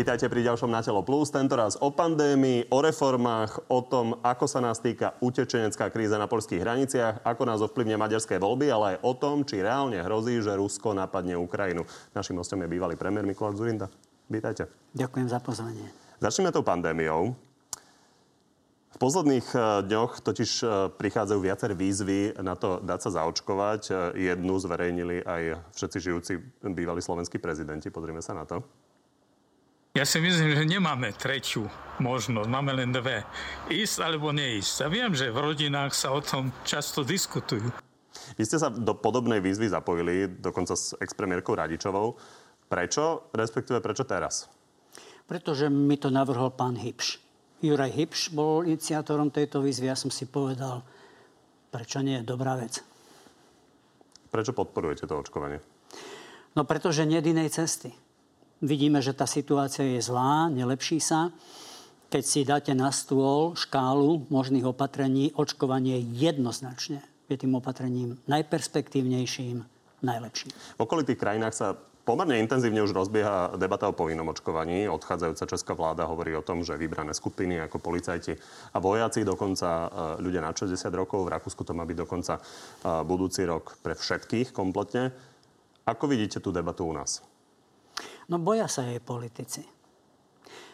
Vítajte pri ďalšom Na telo plus, tentoraz o pandémii, o reformách, o tom, ako sa nás týka utečenecká kríza na polských hraniciach, ako nás ovplyvne maďarské voľby, ale aj o tom, či reálne hrozí, že Rusko napadne Ukrajinu. Našim hostom je bývalý premiér Mikuláš Zurinda. Vítajte. Ďakujem za pozvanie. Začneme tou pandémiou. V posledných eh, dňoch totiž eh, prichádzajú viaceré výzvy na to dať sa zaočkovať. Eh, jednu zverejnili aj všetci žijúci bývalí slovenskí prezidenti. Pozrime sa na to. Ja si myslím, že nemáme tretiu možnosť, máme len dve. Ísť alebo neísť. A viem, že v rodinách sa o tom často diskutujú. Vy ste sa do podobnej výzvy zapojili, dokonca s expremiérkou Radičovou. Prečo, respektíve prečo teraz? Pretože mi to navrhol pán Hipš. Juraj Hipš bol iniciátorom tejto výzvy. Ja som si povedal, prečo nie je dobrá vec. Prečo podporujete to očkovanie? No pretože nie je inej cesty. Vidíme, že tá situácia je zlá, nelepší sa. Keď si dáte na stôl škálu možných opatrení, očkovanie jednoznačne je tým opatrením najperspektívnejším, najlepším. V okolitých krajinách sa pomerne intenzívne už rozbieha debata o povinnom očkovaní. Odchádzajúca česká vláda hovorí o tom, že vybrané skupiny ako policajti a vojaci, dokonca e, ľudia na 60 rokov, v Rakúsku to má byť dokonca e, budúci rok pre všetkých kompletne. Ako vidíte tú debatu u nás? No boja sa jej politici.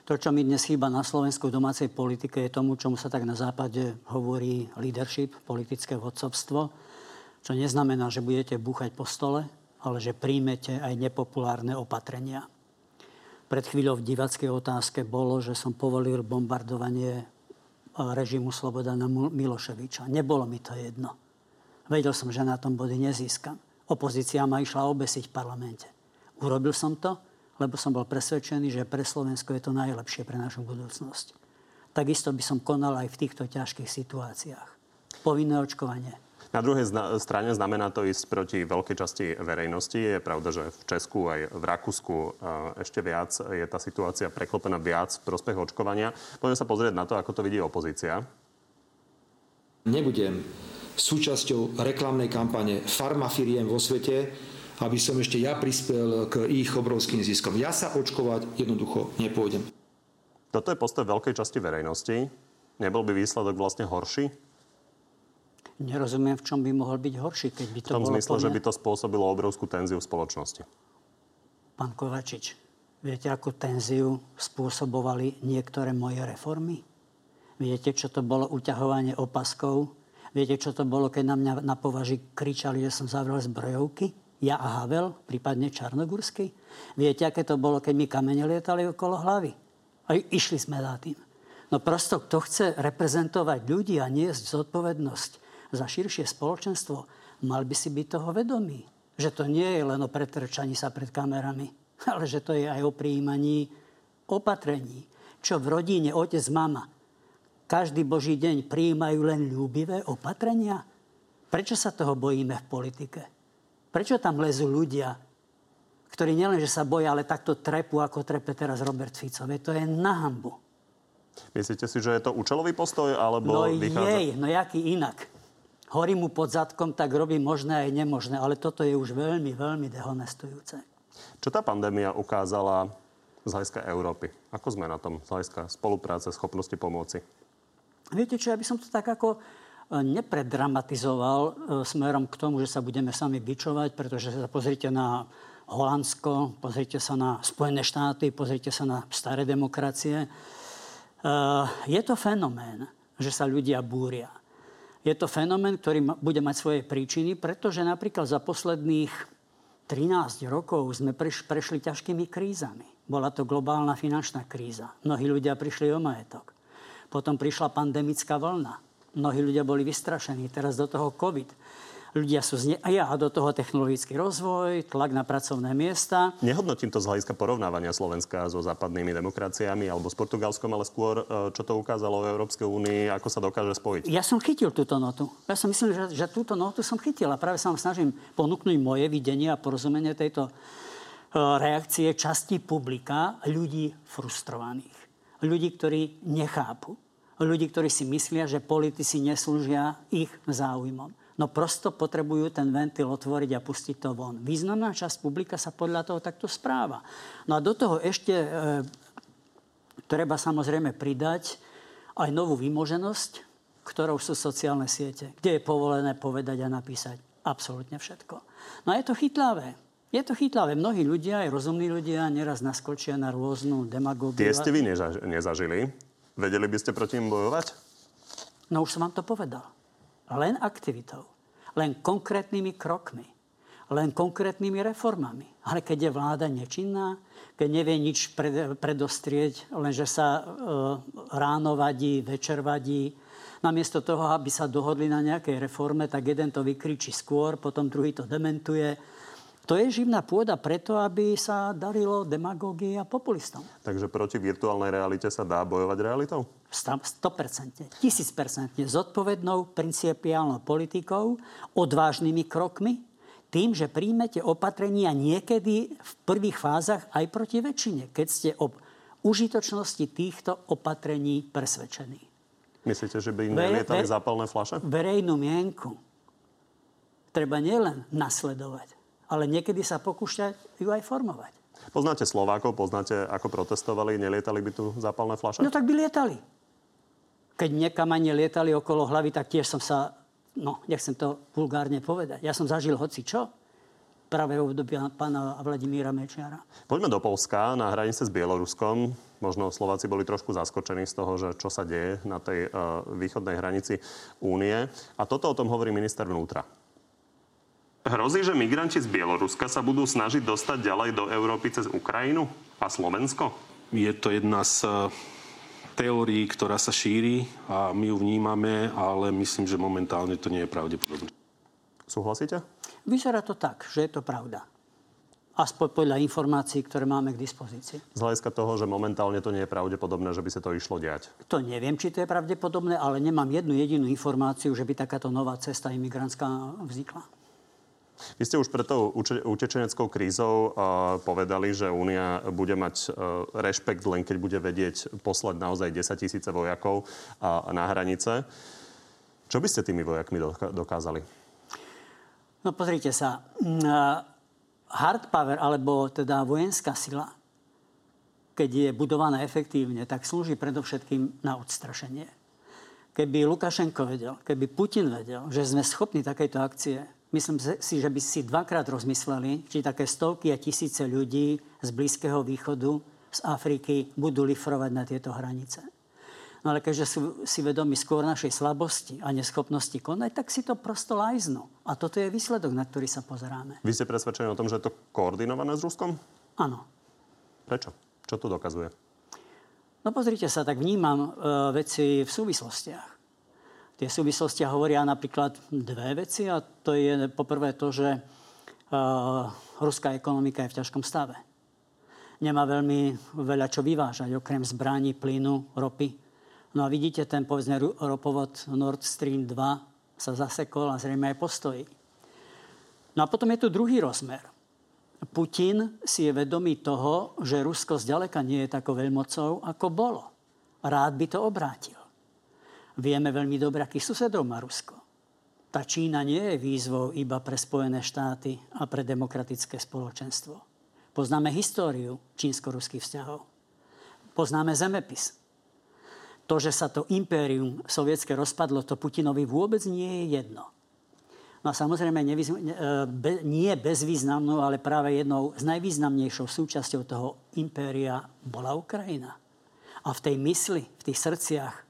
To, čo mi dnes chýba na Slovensku v domácej politike, je tomu, čomu sa tak na západe hovorí leadership, politické vodcovstvo, čo neznamená, že budete búchať po stole, ale že príjmete aj nepopulárne opatrenia. Pred chvíľou v divackej otázke bolo, že som povolil bombardovanie režimu Slobodana Miloševiča. Nebolo mi to jedno. Vedel som, že na tom body nezískam. Opozícia ma išla obesiť v parlamente. Urobil som to lebo som bol presvedčený, že pre Slovensko je to najlepšie pre našu budúcnosť. Takisto by som konal aj v týchto ťažkých situáciách. Povinné očkovanie. Na druhej zna- strane znamená to ísť proti veľkej časti verejnosti. Je pravda, že v Česku aj v Rakúsku ešte viac je tá situácia preklopená viac v prospech očkovania. Poďme sa pozrieť na to, ako to vidí opozícia. Nebudem súčasťou reklamnej kampane farmafiriem vo svete, aby som ešte ja prispel k ich obrovským ziskom. Ja sa očkovať jednoducho nepôjdem. Toto je postoj veľkej časti verejnosti. Nebol by výsledok vlastne horší? Nerozumiem, v čom by mohol byť horší, keď by to V tom bolo zmysle, plne... že by to spôsobilo obrovskú tenziu v spoločnosti. Pán Kovačič, viete, akú tenziu spôsobovali niektoré moje reformy? Viete, čo to bolo uťahovanie opaskov? Viete, čo to bolo, keď na mňa na považi kričali, že som zavrel zbrojovky? Ja a Havel, prípadne Čarnogórsky. Viete, aké to bolo, keď mi kamene lietali okolo hlavy? A išli sme za tým. No prosto, kto chce reprezentovať ľudí a niesť zodpovednosť za širšie spoločenstvo, mal by si byť toho vedomý. Že to nie je len o pretrčaní sa pred kamerami, ale že to je aj o príjmaní opatrení. Čo v rodine otec, mama každý boží deň prijímajú len ľúbivé opatrenia? Prečo sa toho bojíme v politike? Prečo tam lezú ľudia, ktorí nielen, že sa boja, ale takto trepu, ako trepe teraz Robert Fico? to je na hambu. Myslíte si, že je to účelový postoj, alebo no vychádza... jej, no jaký inak. Horí mu pod zadkom, tak robí možné aj nemožné, ale toto je už veľmi, veľmi dehonestujúce. Čo tá pandémia ukázala z hľadiska Európy? Ako sme na tom z hľadiska spolupráce, schopnosti pomôci? Viete čo, ja by som to tak ako nepredramatizoval e, smerom k tomu, že sa budeme sami bičovať, pretože sa pozrite na Holandsko, pozrite sa na Spojené štáty, pozrite sa na staré demokracie. E, je to fenomén, že sa ľudia búria. Je to fenomén, ktorý bude mať svoje príčiny, pretože napríklad za posledných 13 rokov sme prešli ťažkými krízami. Bola to globálna finančná kríza. Mnohí ľudia prišli o majetok. Potom prišla pandemická vlna Mnohí ľudia boli vystrašení. Teraz do toho COVID. Ľudia sú zne... a ja, do toho technologický rozvoj, tlak na pracovné miesta. Nehodnotím to z hľadiska porovnávania Slovenska so západnými demokraciami alebo s Portugalskom, ale skôr, e, čo to ukázalo v Európskej únii, ako sa dokáže spojiť. Ja som chytil túto notu. Ja som myslím, že, že túto notu som chytil a práve sa vám snažím ponúknuť moje videnie a porozumenie tejto e, reakcie časti publika ľudí frustrovaných. Ľudí, ktorí nechápu ľudí, ktorí si myslia, že politici neslúžia ich záujmom. No prosto potrebujú ten ventil otvoriť a pustiť to von. Významná časť publika sa podľa toho takto správa. No a do toho ešte e, Treba samozrejme pridať aj novú vymoženosť, ktorou sú sociálne siete, kde je povolené povedať a napísať absolútne všetko. No a je to chytlavé. Je to chytlavé. Mnohí ľudia, aj rozumní ľudia, neraz naskočia na rôznu demagógiu. Tie ste vy nezažili. Vedeli by ste proti nim bojovať? No už som vám to povedal. Len aktivitou. Len konkrétnymi krokmi. Len konkrétnymi reformami. Ale keď je vláda nečinná, keď nevie nič predostrieť, lenže sa e, ráno vadí, večer vadí, namiesto toho, aby sa dohodli na nejakej reforme, tak jeden to vykričí skôr, potom druhý to dementuje to je živná pôda preto, aby sa darilo demagógii a populistom. Takže proti virtuálnej realite sa dá bojovať realitou? 100%, 1000% zodpovednou principiálnou politikou, odvážnymi krokmi, tým, že príjmete opatrenia niekedy v prvých fázach aj proti väčšine, keď ste o užitočnosti týchto opatrení presvedčení. Myslíte, že by nelietali zápalné flaše? Verejnú mienku treba nielen nasledovať, ale niekedy sa pokúšať ju aj formovať. Poznáte Slovákov, poznáte, ako protestovali, nelietali by tu zápalné fľaše? No tak by lietali. Keď niekam ani lietali okolo hlavy, tak tiež som sa, no nechcem to vulgárne povedať, ja som zažil hoci čo práve v období pána Vladimíra Mečiara. Poďme do Polska, na hranice s Bieloruskom. Možno Slováci boli trošku zaskočení z toho, že čo sa deje na tej uh, východnej hranici únie. A toto o tom hovorí minister vnútra. Hrozí, že migranti z Bieloruska sa budú snažiť dostať ďalej do Európy cez Ukrajinu a Slovensko? Je to jedna z eh, teórií, ktorá sa šíri a my ju vnímame, ale myslím, že momentálne to nie je pravdepodobné. Súhlasíte? Vyzerá to tak, že je to pravda. Aspoň podľa informácií, ktoré máme k dispozícii. Z hľadiska toho, že momentálne to nie je pravdepodobné, že by sa to išlo diať? To neviem, či to je pravdepodobné, ale nemám jednu jedinú informáciu, že by takáto nová cesta imigrantská vznikla. Vy ste už pred tou utečeneckou krízou povedali, že Únia bude mať uh, rešpekt len keď bude vedieť poslať naozaj 10 tisíce vojakov na hranice. Čo by ste tými vojakmi dokázali? No pozrite sa. Hard power, alebo teda vojenská sila, keď je budovaná efektívne, tak slúži predovšetkým na odstrašenie. Keby Lukašenko vedel, keby Putin vedel, že sme schopní takejto akcie, Myslím si, že by si dvakrát rozmysleli, či také stovky a tisíce ľudí z Blízkeho východu, z Afriky budú lifrovať na tieto hranice. No ale keďže sú si vedomi skôr našej slabosti a neschopnosti konať, tak si to prosto lajznú. A toto je výsledok, na ktorý sa pozeráme. Vy ste presvedčení o tom, že je to koordinované s Ruskom? Áno. Prečo? Čo to dokazuje? No pozrite sa, tak vnímam e, veci v súvislostiach. Tie súvislosti hovoria napríklad dve veci a to je poprvé to, že uh, ruská ekonomika je v ťažkom stave. Nemá veľmi veľa čo vyvážať, okrem zbraní, plynu, ropy. No a vidíte, ten povedzme ropovod Nord Stream 2 sa zasekol a zrejme aj postojí. No a potom je tu druhý rozmer. Putin si je vedomý toho, že Rusko zďaleka nie je takou veľmocou, ako bolo. Rád by to obrátil. Vieme veľmi dobre, akých susedov má Rusko. Tá Čína nie je výzvou iba pre Spojené štáty a pre demokratické spoločenstvo. Poznáme históriu čínsko-ruských vzťahov. Poznáme zemepis. To, že sa to impérium sovietské rozpadlo, to Putinovi vôbec nie je jedno. No a samozrejme nevýznam, e, nie bezvýznamnou, ale práve jednou z najvýznamnejšou súčasťou toho impéria bola Ukrajina. A v tej mysli, v tých srdciach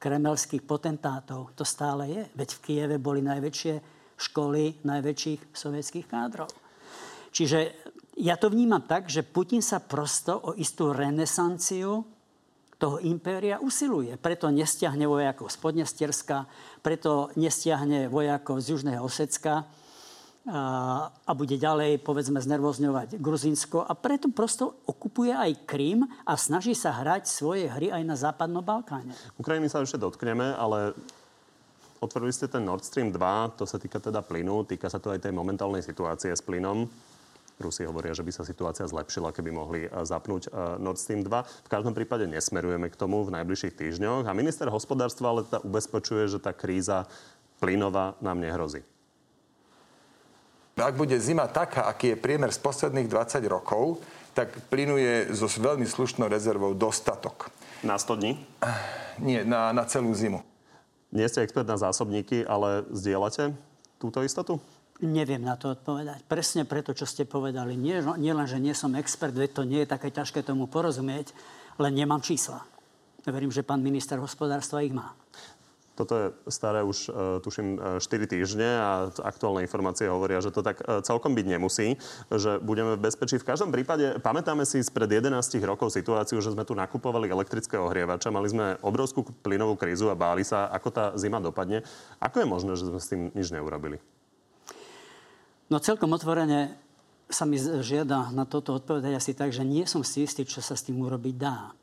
kremelských potentátov. To stále je. Veď v Kieve boli najväčšie školy najväčších sovietských kádrov. Čiže ja to vnímam tak, že Putin sa prosto o istú renesanciu toho impéria usiluje. Preto nestiahne vojakov z Podnestierska, preto nestiahne vojakov z Južného Osecka, a, bude ďalej, povedzme, znervozňovať Gruzinsko a preto prosto okupuje aj Krym a snaží sa hrať svoje hry aj na západnom Balkáne. Ukrajiny sa ešte dotkneme, ale otvorili ste ten Nord Stream 2, to sa týka teda plynu, týka sa to aj tej momentálnej situácie s plynom. Rusi hovoria, že by sa situácia zlepšila, keby mohli e, zapnúť e, Nord Stream 2. V každom prípade nesmerujeme k tomu v najbližších týždňoch a minister hospodárstva ale teda ubezpečuje, že tá kríza plynová nám nehrozí. Ak bude zima taká, aký je priemer z posledných 20 rokov, tak plynu je so veľmi slušnou rezervou dostatok. Na 100 dní? Nie, na, na celú zimu. Nie ste expert na zásobníky, ale zdieľate túto istotu? Neviem na to odpovedať. Presne preto, čo ste povedali. Nie, nie len, že nie som expert, veď to nie je také ťažké tomu porozumieť, len nemám čísla. Verím, že pán minister hospodárstva ich má. Toto je staré už, uh, tuším, 4 e, týždne a aktuálne informácie hovoria, že to tak uh, celkom byť nemusí, že budeme v bezpečí. V každom prípade pamätáme si spred 11 rokov situáciu, že sme tu nakupovali elektrické ohrievača, mali sme obrovskú plynovú krízu a báli sa, ako tá zima dopadne. Ako je možné, že sme s tým nič neurobili? No celkom otvorene sa mi žiada na toto odpovedať asi tak, že nie som si istý, čo sa s tým urobiť dá.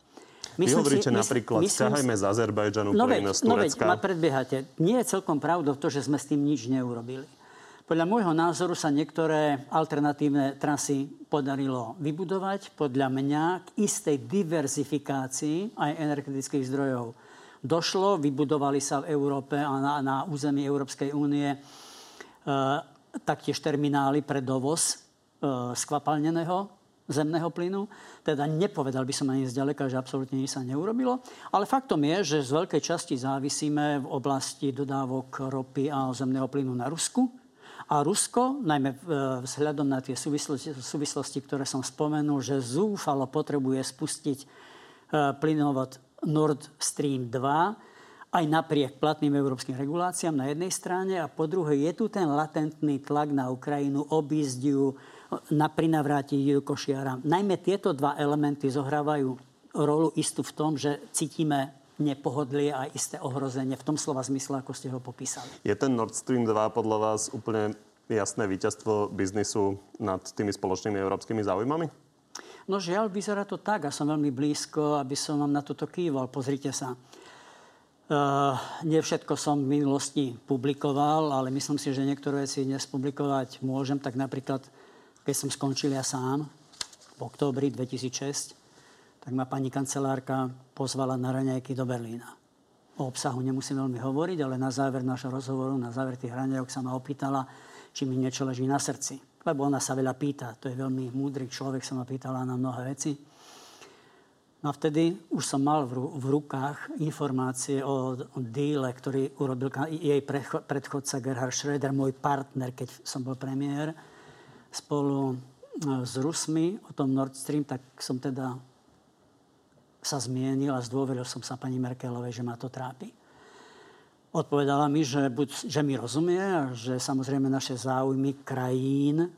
Myslím Vy hovoríte si, napríklad, myslím, ťahajme z Azerbajdžanu no plyn z Turecka. No veď, ma predbiehate. Nie je celkom pravdou to, že sme s tým nič neurobili. Podľa môjho názoru sa niektoré alternatívne trasy podarilo vybudovať. Podľa mňa k istej diverzifikácii aj energetických zdrojov došlo. Vybudovali sa v Európe a na, na území Európskej únie e, taktiež terminály pre dovoz e, skvapalneného zemného plynu. Teda nepovedal by som ani zďaleka, že absolútne nič sa neurobilo. Ale faktom je, že z veľkej časti závisíme v oblasti dodávok ropy a zemného plynu na Rusku. A Rusko, najmä e, vzhľadom na tie súvislosti, súvislosti, ktoré som spomenul, že zúfalo potrebuje spustiť e, plynovod Nord Stream 2, aj napriek platným európskym reguláciám na jednej strane a po druhej je tu ten latentný tlak na Ukrajinu obísť ju, na prinavrátiť ju Košiara. Najmä tieto dva elementy zohrávajú rolu istú v tom, že cítime nepohodlie a isté ohrozenie v tom slova zmysle, ako ste ho popísali. Je ten Nord Stream 2 podľa vás úplne jasné víťazstvo biznisu nad tými spoločnými európskymi záujmami? No žiaľ, vyzerá to tak a som veľmi blízko, aby som vám na toto kýval. Pozrite sa. Uh, nie všetko som v minulosti publikoval, ale myslím si, že niektoré veci dnes publikovať môžem. Tak napríklad, keď som skončil ja sám v októbri 2006, tak ma pani kancelárka pozvala na raňajky do Berlína. O obsahu nemusím veľmi hovoriť, ale na záver našho rozhovoru, na záver tých raňajok sa ma opýtala, či mi niečo leží na srdci. Lebo ona sa veľa pýta. To je veľmi múdry človek, sa ma pýtala na mnohé veci. No a vtedy už som mal v rukách informácie o, o díle, ktorý urobil jej predchodca Gerhard Schröder, môj partner, keď som bol premiér, spolu e, s Rusmi o tom Nord Stream, tak som teda sa zmienil a zdôveril som sa pani Merkelovej, že ma to trápi. Odpovedala mi, že, buď, že mi rozumie a že samozrejme naše záujmy krajín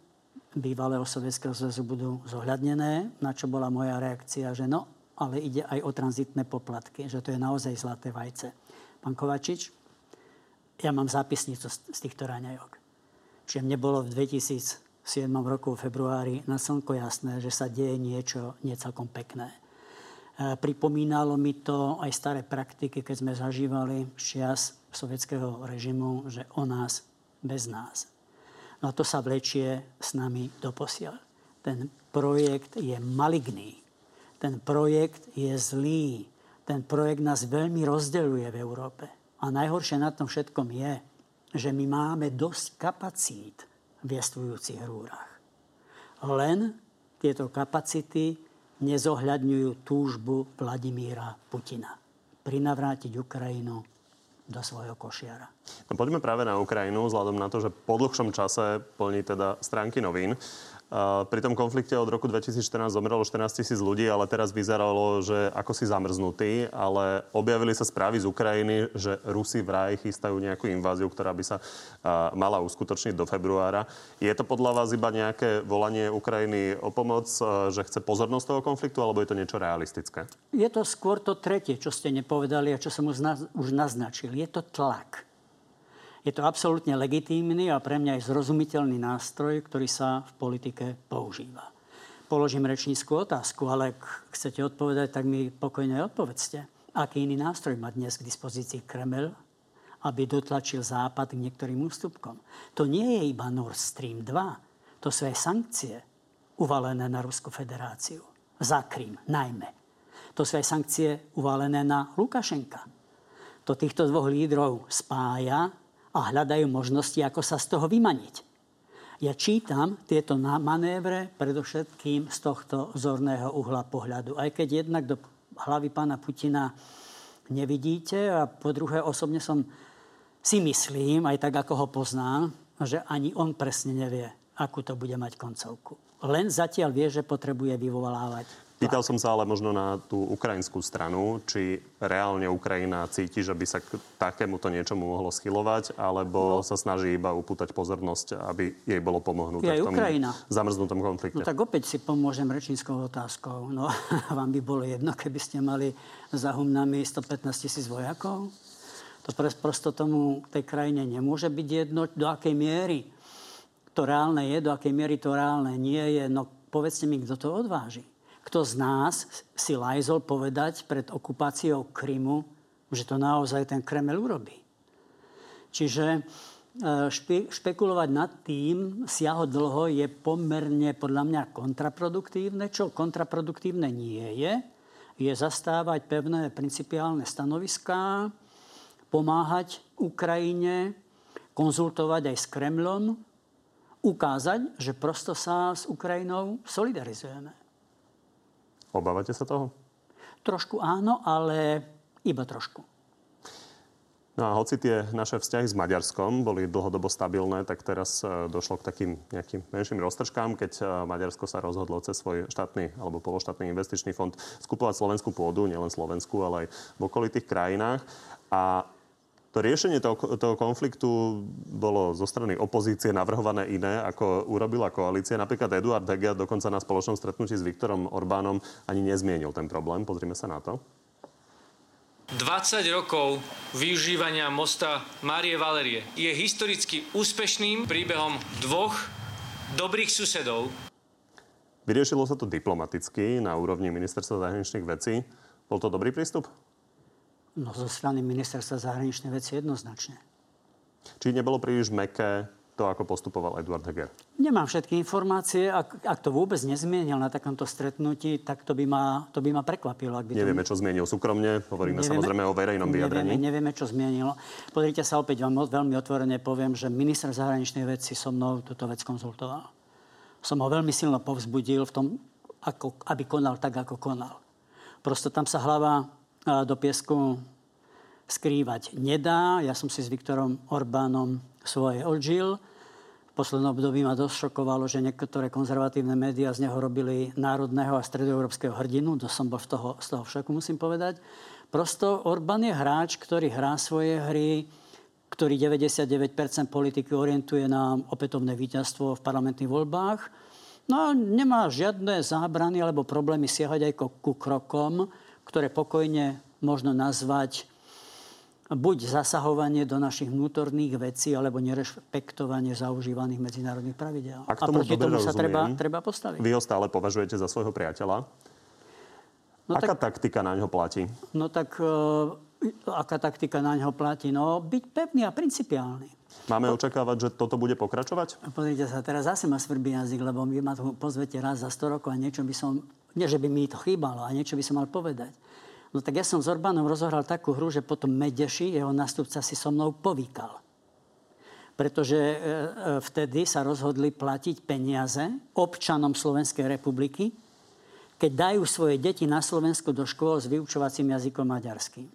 bývalého Sovietskeho zväzu budú zohľadnené, na čo bola moja reakcia, že no, ale ide aj o tranzitné poplatky, že to je naozaj zlaté vajce. Pán Kovačič, ja mám zápisnicu z týchto raňajok. Čiže mne bolo v 2007 roku v februári na slnko jasné, že sa deje niečo necelkom pekné. E, pripomínalo mi to aj staré praktiky, keď sme zažívali čias sovietského režimu, že o nás bez nás. No a to sa vlečie s nami doposiaľ. Ten projekt je maligný ten projekt je zlý. Ten projekt nás veľmi rozdeľuje v Európe. A najhoršie na tom všetkom je, že my máme dosť kapacít v jestvujúcich rúrach. Len tieto kapacity nezohľadňujú túžbu Vladimíra Putina. Prinavrátiť Ukrajinu do svojho košiara. No, poďme práve na Ukrajinu, vzhľadom na to, že po dlhšom čase plní teda stránky novín. Pri tom konflikte od roku 2014 zomrelo 14 tisíc ľudí, ale teraz vyzeralo, že ako si zamrznutí, ale objavili sa správy z Ukrajiny, že Rusi vraj chystajú nejakú inváziu, ktorá by sa mala uskutočniť do februára. Je to podľa vás iba nejaké volanie Ukrajiny o pomoc, že chce pozornosť toho konfliktu, alebo je to niečo realistické? Je to skôr to tretie, čo ste nepovedali a čo som už naznačil. Je to tlak. Je to absolútne legitímny a pre mňa aj zrozumiteľný nástroj, ktorý sa v politike používa. Položím rečníckú otázku, ale ak chcete odpovedať, tak mi pokojne odpovedzte. Aký iný nástroj má dnes k dispozícii Kreml, aby dotlačil Západ k niektorým ústupkom? To nie je iba Nord Stream 2. To sú aj sankcie uvalené na Ruskú federáciu. Za Krym najmä. To sú aj sankcie uvalené na Lukašenka. To týchto dvoch lídrov spája a hľadajú možnosti, ako sa z toho vymaniť. Ja čítam tieto manévre predovšetkým z tohto zorného uhla pohľadu. Aj keď jednak do hlavy pána Putina nevidíte. A po druhé, osobne som si myslím, aj tak ako ho poznám, že ani on presne nevie, akú to bude mať koncovku. Len zatiaľ vie, že potrebuje vyvolávať Pýtal som sa ale možno na tú ukrajinskú stranu, či reálne Ukrajina cíti, že by sa k takémuto niečomu mohlo schylovať, alebo no. sa snaží iba upútať pozornosť, aby jej bolo pomohnuté v tom Ukrajina. zamrznutom konflikte. No tak opäť si pomôžem rečínskou otázkou. No, vám by bolo jedno, keby ste mali za humnami 115 tisíc vojakov? To prosto tomu tej krajine nemôže byť jedno, do akej miery to reálne je, do akej miery to reálne nie je. No povedzte mi, kto to odváži. Kto z nás si lajzol povedať pred okupáciou Krymu, že to naozaj ten Kreml urobí. Čiže e, špe, špekulovať nad tým siaho dlho je pomerne podľa mňa kontraproduktívne. Čo kontraproduktívne nie je, je zastávať pevné principiálne stanoviská, pomáhať Ukrajine, konzultovať aj s Kremlom, ukázať, že prosto sa s Ukrajinou solidarizujeme. Obávate sa toho? Trošku áno, ale iba trošku. No a hoci tie naše vzťahy s Maďarskom boli dlhodobo stabilné, tak teraz e, došlo k takým nejakým menším roztržkám, keď e, Maďarsko sa rozhodlo cez svoj štátny alebo pološtátny investičný fond skupovať slovenskú pôdu, nielen Slovensku, ale aj v okolitých krajinách. A to riešenie toho, toho konfliktu bolo zo strany opozície navrhované iné, ako urobila koalícia. Napríklad Eduard Heger dokonca na spoločnom stretnutí s Viktorom Orbánom ani nezmienil ten problém. Pozrime sa na to. 20 rokov využívania mosta Márie Valerie je historicky úspešným príbehom dvoch dobrých susedov. Vyriešilo sa to diplomaticky na úrovni ministerstva zahraničných vecí. Bol to dobrý prístup? No zo strany ministerstva zahraničnej veci jednoznačne. Či nebolo príliš meké to, ako postupoval Eduard Heger? Nemám všetky informácie. Ak, ak to vôbec nezmienil na takomto stretnutí, tak to by ma, to by ma prekvapilo. Ak by nevieme, to... čo zmienil súkromne. Hovoríme nevieme, samozrejme o verejnom vyjadrení. Nevieme, nevieme, čo zmienilo. Pozrite sa, opäť vám veľmi otvorene poviem, že minister zahraničnej veci so mnou túto vec konzultoval. Som ho veľmi silno povzbudil v tom, ako, aby konal tak, ako konal. Prosto tam sa hlava do piesku skrývať nedá. Ja som si s Viktorom Orbánom svoje odžil. V poslednom období ma dosť šokovalo, že niektoré konzervatívne médiá z neho robili národného a stredoeurópskeho hrdinu. To som bol v toho, z toho všaku, musím povedať. Prosto Orbán je hráč, ktorý hrá svoje hry, ktorý 99% politiky orientuje na opätovné víťazstvo v parlamentných voľbách. No a nemá žiadne zábrany alebo problémy siahať aj ku krokom, ktoré pokojne možno nazvať buď zasahovanie do našich vnútorných vecí, alebo nerešpektovanie zaužívaných medzinárodných pravidel. A, tomu a proti tomu sa treba, treba postaviť. Vy ho stále považujete za svojho priateľa? No aká tak, taktika na ňo platí? No tak, uh, aká taktika na ňo platí? No, byť pevný a principiálny. Máme očakávať, že toto bude pokračovať? Pozrite sa, teraz zase ma svrbí jazyk, lebo vy ma tu pozvete raz za 100 rokov a niečo by som nie, že by mi to chýbalo a niečo by som mal povedať. No tak ja som s Orbánom rozohral takú hru, že potom Medeši, jeho nástupca, si so mnou povykal. Pretože e, e, vtedy sa rozhodli platiť peniaze občanom Slovenskej republiky, keď dajú svoje deti na Slovensku do škôl s vyučovacím jazykom maďarským.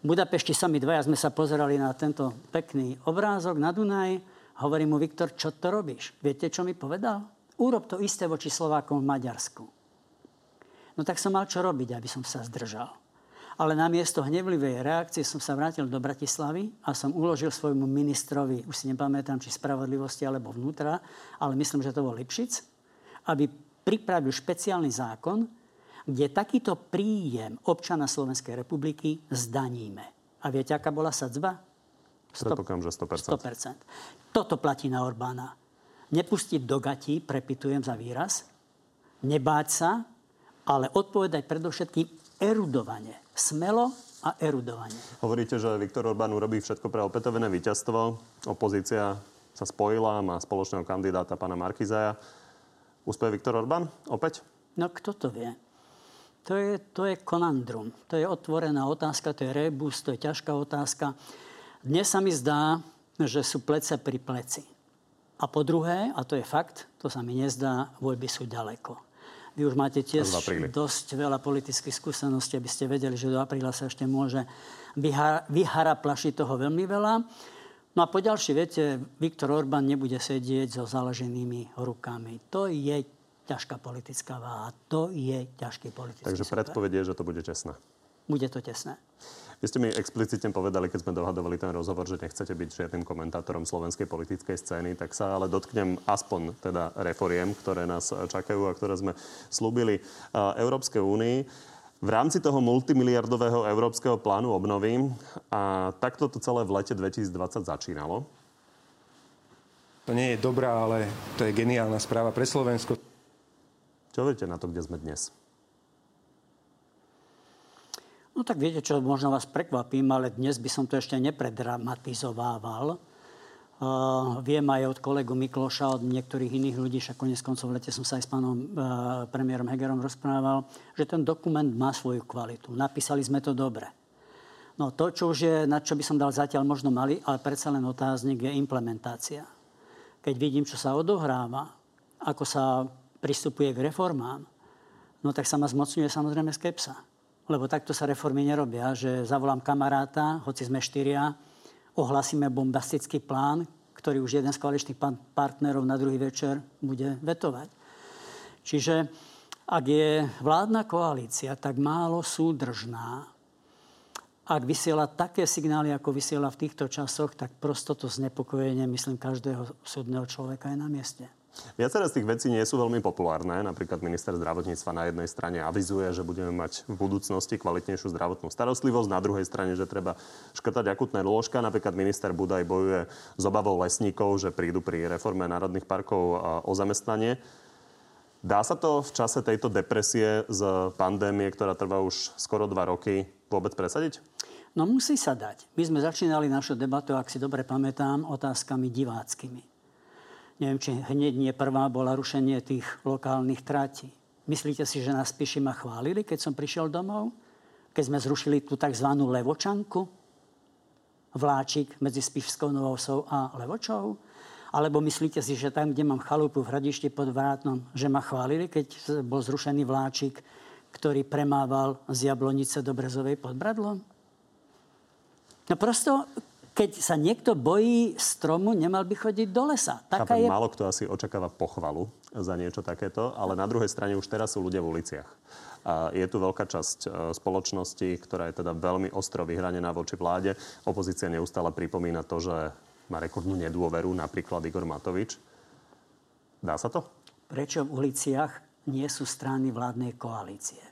V Budapešti sami dvaja sme sa pozerali na tento pekný obrázok na Dunaj. Hovorí mu, Viktor, čo to robíš? Viete, čo mi povedal? Urob to isté voči Slovákom v Maďarsku. No tak som mal čo robiť, aby som sa zdržal. Ale namiesto hnevlivej reakcie som sa vrátil do Bratislavy a som uložil svojmu ministrovi, už si nepamätám, či spravodlivosti alebo vnútra, ale myslím, že to bol Lipšic, aby pripravil špeciálny zákon, kde takýto príjem občana Slovenskej republiky zdaníme. A viete, aká bola sadzba? 100%. že 100%. 100%. Toto platí na Orbána. Nepustiť do gatí, prepitujem za výraz, nebáť sa, ale odpovedať predovšetkým erudovanie. Smelo a erudovanie. Hovoríte, že Viktor Orbán urobí všetko pre opätovné víťazstvo. Opozícia sa spojila, má spoločného kandidáta pána Markizaja. Úspech Viktor Orbán opäť? No kto to vie? To je, to je konandrum. To je otvorená otázka, to je rebus, to je ťažká otázka. Dnes sa mi zdá, že sú plece pri pleci. A po druhé, a to je fakt, to sa mi nezdá, voľby sú ďaleko. Vy už máte tiež dosť veľa politických skúseností, aby ste vedeli, že do apríla sa ešte môže vyhara plašiť toho veľmi veľa. No a poďalšie, viete, Viktor Orbán nebude sedieť so založenými rukami. To je ťažká politická váha. To je ťažký politický Takže predpovedie, že to bude tesné. Bude to tesné. Vy ste mi explicitne povedali, keď sme dohadovali ten rozhovor, že nechcete byť žiadnym komentátorom slovenskej politickej scény, tak sa ale dotknem aspoň teda reforiem, ktoré nás čakajú a ktoré sme slúbili Európskej únii v rámci toho multimiliardového európskeho plánu obnovy. A takto to celé v lete 2020 začínalo. To nie je dobrá, ale to je geniálna správa pre Slovensko. Čo viete na to, kde sme dnes? No tak viete čo, možno vás prekvapím, ale dnes by som to ešte nepredramatizoval. Uh, viem aj od kolegu Mikloša, od niektorých iných ľudí, však konec koncov lete som sa aj s pánom uh, premiérom Hegerom rozprával, že ten dokument má svoju kvalitu. Napísali sme to dobre. No to, čo už je, na čo by som dal zatiaľ možno malý, ale predsa len otáznik, je implementácia. Keď vidím, čo sa odohráva, ako sa pristupuje k reformám, no tak sa ma zmocňuje samozrejme skepsa. Lebo takto sa reformy nerobia, že zavolám kamaráta, hoci sme štyria, ohlasíme bombastický plán, ktorý už jeden z koaličných partnerov na druhý večer bude vetovať. Čiže ak je vládna koalícia tak málo súdržná, ak vysiela také signály, ako vysiela v týchto časoch, tak prosto to znepokojenie, myslím, každého súdneho človeka je na mieste. Viaceré z tých vecí nie sú veľmi populárne. Napríklad minister zdravotníctva na jednej strane avizuje, že budeme mať v budúcnosti kvalitnejšiu zdravotnú starostlivosť, na druhej strane, že treba škrtať akutné lôžka. Napríklad minister Budaj bojuje s obavou lesníkov, že prídu pri reforme národných parkov o zamestnanie. Dá sa to v čase tejto depresie z pandémie, ktorá trvá už skoro dva roky, vôbec presadiť? No musí sa dať. My sme začínali našu debatu, ak si dobre pamätám, otázkami diváckými neviem, či hneď nie prvá bola rušenie tých lokálnych tratí. Myslíte si, že nás ma chválili, keď som prišiel domov? Keď sme zrušili tú tzv. levočanku? Vláčik medzi Spišskou Novosou a Levočou? Alebo myslíte si, že tam, kde mám chalupu v Hradišti pod Vrátnom, že ma chválili, keď bol zrušený vláčik, ktorý premával z Jablonice do Brezovej pod Bradlom? No prosto, keď sa niekto bojí stromu, nemal by chodiť do lesa. Taká je... Málo kto asi očakáva pochvalu za niečo takéto, ale na druhej strane už teraz sú ľudia v uliciach. A je tu veľká časť e, spoločnosti, ktorá je teda veľmi ostro vyhranená voči vláde. Opozícia neustále pripomína to, že má rekordnú nedôveru, napríklad Igor Matovič. Dá sa to? Prečo v uliciach nie sú strany vládnej koalície?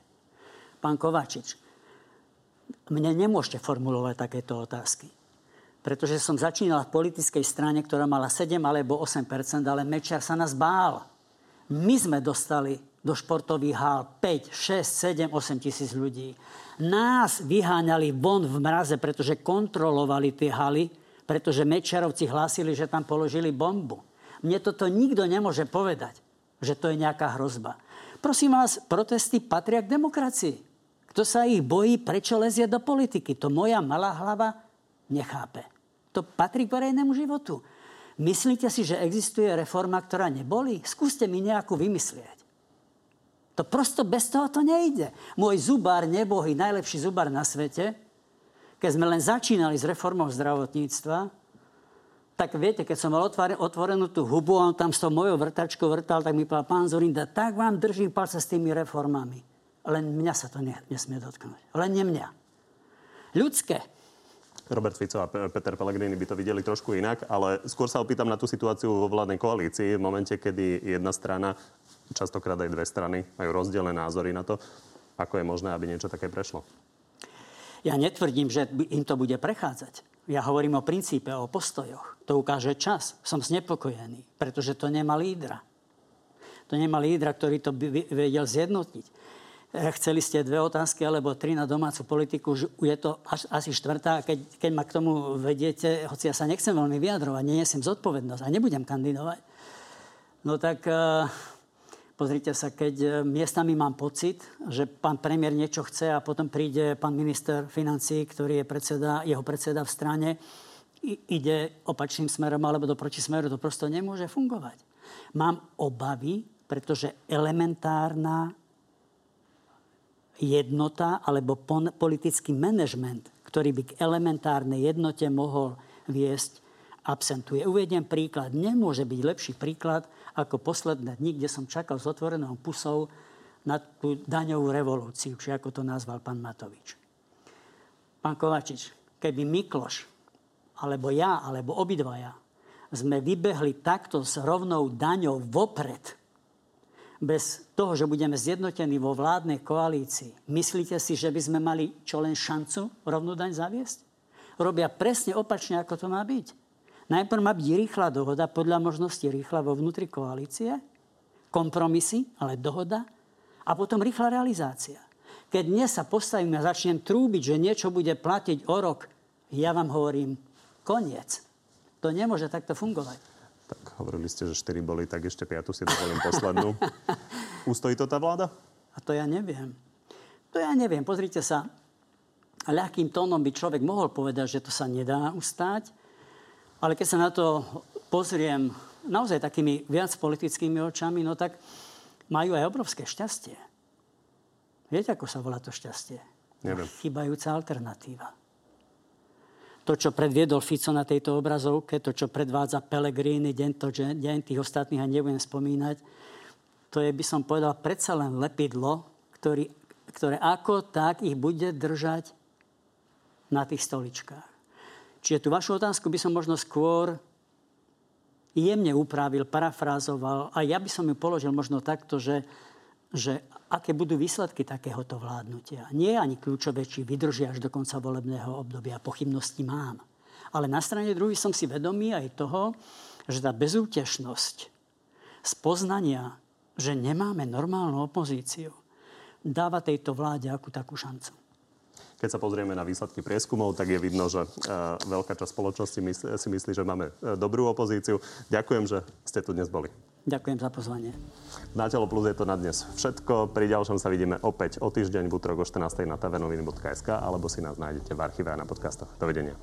Pán Kovačič, mne nemôžete formulovať takéto otázky pretože som začínal v politickej strane, ktorá mala 7 alebo 8% ale Mečiar sa nás bál. My sme dostali do športových hál 5, 6, 7, 8 tisíc ľudí. Nás vyháňali von v mraze, pretože kontrolovali tie haly, pretože Mečiarovci hlásili, že tam položili bombu. Mne toto nikto nemôže povedať, že to je nejaká hrozba. Prosím vás, protesty patria k demokracii. Kto sa ich bojí, prečo lezie do politiky? To moja malá hlava nechápe. To patrí k verejnému životu. Myslíte si, že existuje reforma, ktorá neboli? Skúste mi nejakú vymyslieť. To prosto bez toho to nejde. Môj zubár, nebohý, najlepší zubár na svete, keď sme len začínali s reformou zdravotníctva, tak viete, keď som mal otvorenú tú hubu a on tam s tou mojou vrtačkou vrtal, tak mi povedal, pán Zorinda, tak vám držím palce s tými reformami. Len mňa sa to nesmie dotknúť. Len nie mňa. Ľudské. Robert Fico a Peter Pellegrini by to videli trošku inak, ale skôr sa opýtam na tú situáciu vo vládnej koalícii v momente, kedy jedna strana, častokrát aj dve strany, majú rozdielne názory na to, ako je možné, aby niečo také prešlo. Ja netvrdím, že im to bude prechádzať. Ja hovorím o princípe, o postojoch. To ukáže čas. Som znepokojený, pretože to nemá lídra. To nemá lídra, ktorý to by vedel zjednotiť. Eh, chceli ste dve otázky alebo tri na domácu politiku, je to až, asi štvrtá. Keď, keď ma k tomu vediete, hoci ja sa nechcem veľmi vyjadrovať, nenesiem zodpovednosť a nebudem kandidovať, no tak uh, pozrite sa, keď uh, miestami mám pocit, že pán premiér niečo chce a potom príde pán minister financí, ktorý je predseda, jeho predseda v strane, ide opačným smerom alebo do protismeru, to prosto nemôže fungovať. Mám obavy, pretože elementárna jednota alebo politický manažment, ktorý by k elementárnej jednote mohol viesť, absentuje. Uvediem príklad. Nemôže byť lepší príklad ako posledné dni, kde som čakal s otvorenou pusou na tú daňovú revolúciu, či ako to nazval pán Matovič. Pán Kovačič, keby Mikloš, alebo ja, alebo obidvaja, sme vybehli takto s rovnou daňou vopred, bez toho, že budeme zjednotení vo vládnej koalícii, myslíte si, že by sme mali čo len šancu rovnú daň zaviesť? Robia presne opačne, ako to má byť. Najprv má byť rýchla dohoda, podľa možnosti rýchla vo vnútri koalície, kompromisy, ale dohoda, a potom rýchla realizácia. Keď dnes sa postavím a začnem trúbiť, že niečo bude platiť o rok, ja vám hovorím, koniec. To nemôže takto fungovať. Tak hovorili ste, že 4 boli, tak ešte 5 si dovolím poslednú. Ustojí to tá vláda? A to ja neviem. To ja neviem. Pozrite sa, ľahkým tónom by človek mohol povedať, že to sa nedá ustáť, ale keď sa na to pozriem naozaj takými viac politickými očami, no tak majú aj obrovské šťastie. Viete, ako sa volá to šťastie? Neviem. Chybajúca alternatíva. To, čo predviedol Fico na tejto obrazovke, to, čo predvádza Pelegrini, deň, to, deň tých ostatných a nebudem spomínať, to je, by som povedal, predsa len lepidlo, ktorý, ktoré ako tak ich bude držať na tých stoličkách. Čiže tú vašu otázku by som možno skôr jemne upravil, parafrázoval a ja by som ju položil možno takto, že, že aké budú výsledky takéhoto vládnutia. Nie je ani kľúčové, či vydržia až do konca volebného obdobia. Pochybnosti mám. Ale na strane druhej som si vedomý aj toho, že tá bezútešnosť z poznania, že nemáme normálnu opozíciu, dáva tejto vláde akú takú šancu. Keď sa pozrieme na výsledky prieskumov, tak je vidno, že uh, veľká časť spoločnosti si myslí, že máme uh, dobrú opozíciu. Ďakujem, že ste tu dnes boli. Ďakujem za pozvanie. Na Telo Plus je to na dnes všetko. Pri ďalšom sa vidíme opäť o týždeň v útorok o 14. na tvnoviny.sk alebo si nás nájdete v archíve a na podcastoch. Dovidenia.